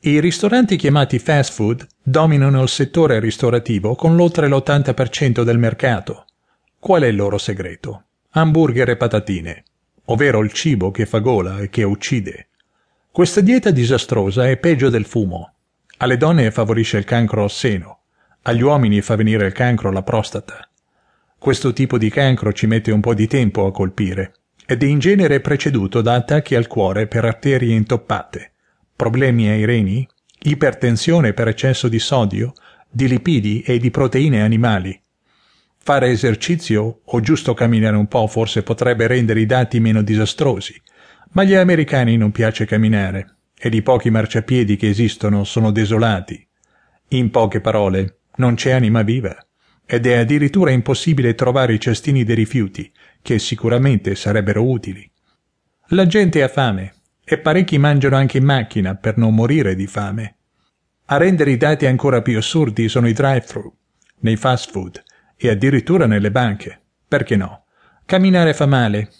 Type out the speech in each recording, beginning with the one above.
I ristoranti chiamati fast food dominano il settore ristorativo con l'oltre l'80% del mercato. Qual è il loro segreto? Hamburger e patatine, ovvero il cibo che fa gola e che uccide. Questa dieta disastrosa è peggio del fumo. Alle donne favorisce il cancro al seno, agli uomini fa venire il cancro alla prostata. Questo tipo di cancro ci mette un po' di tempo a colpire ed è in genere preceduto da attacchi al cuore per arterie intoppate, problemi ai reni, ipertensione per eccesso di sodio, di lipidi e di proteine animali. Fare esercizio o giusto camminare un po' forse potrebbe rendere i dati meno disastrosi, ma agli americani non piace camminare ed i pochi marciapiedi che esistono sono desolati. In poche parole, non c'è anima viva ed è addirittura impossibile trovare i cestini dei rifiuti, che sicuramente sarebbero utili. La gente ha fame e parecchi mangiano anche in macchina per non morire di fame. A rendere i dati ancora più assurdi sono i drive-thru, nei fast food e addirittura nelle banche. Perché no? Camminare fa male.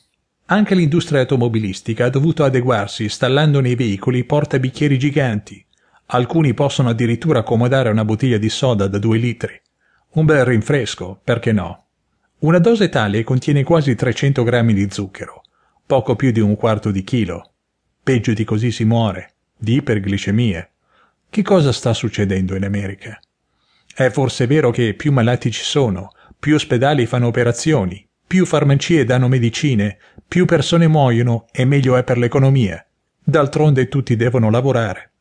Anche l'industria automobilistica ha dovuto adeguarsi installando nei veicoli portabicchieri giganti. Alcuni possono addirittura accomodare una bottiglia di soda da due litri. Un bel rinfresco, perché no? Una dose tale contiene quasi 300 grammi di zucchero, poco più di un quarto di chilo. Peggio di così si muore, di iperglicemie. Che cosa sta succedendo in America? È forse vero che più malati ci sono, più ospedali fanno operazioni, più farmacie danno medicine, più persone muoiono e meglio è per l'economia. D'altronde tutti devono lavorare.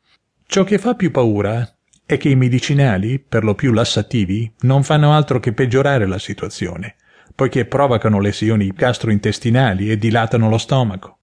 Ciò che fa più paura è che i medicinali, per lo più lassativi, non fanno altro che peggiorare la situazione, poiché provocano lesioni gastrointestinali e dilatano lo stomaco.